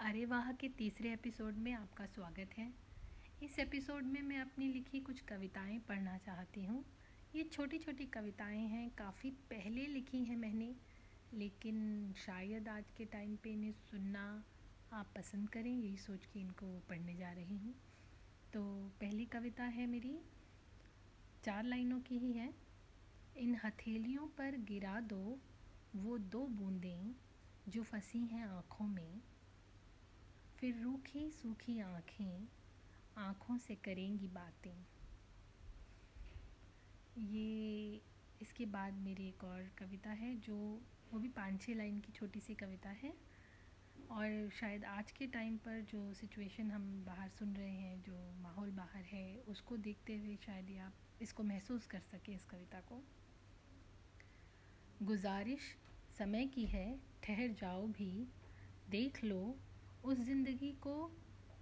अरे वाह के तीसरे एपिसोड में आपका स्वागत है। इस एपिसोड में मैं अपनी लिखी कुछ कविताएँ पढ़ना चाहती हूँ। ये छोटी छोटी कविताएँ हैं, काफ़ी पहले लिखी हैं मैंने, लेकिन शायद आज के टाइम पे इन्हें सुनना आप पसंद करें, यही सोच के इनको पढ़ने जा रही हूँ। तो पहली कविता है मेरी, चार लाइनों की ही है। इन हथेलियों पर गिरा दो वो दो बूंदें, जो फंसी हैं आँखों में। फिर रूखी सूखी आँखें आँखों से करेंगी बातें। ये इसके बाद मेरी एक और कविता है, जो वो भी पाँच छः लाइन की छोटी सी कविता है। और शायद आज के टाइम पर जो सिचुएशन हम बाहर सुन रहे हैं, जो माहौल बाहर है, उसको देखते हुए शायद आप इसको महसूस कर सकें इस कविता को। गुजारिश समय की है, ठहर जाओ भी, देख लो उस ज़िंदगी को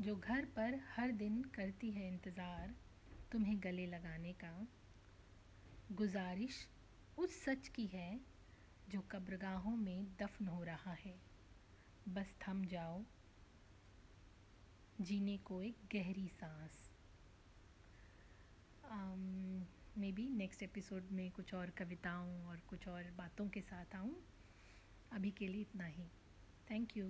जो घर पर हर दिन करती है इंतज़ार, तुम्हें गले लगाने का गुजारिश उस सच की है जो कब्रगाहों में दफन हो रहा है। बस थम जाओ, जीने को एक गहरी सांस। मे बी नेक्स्ट एपिसोड में कुछ और कविताओं और कुछ और बातों के साथ आऊँ। अभी के लिए इतना ही। Thank you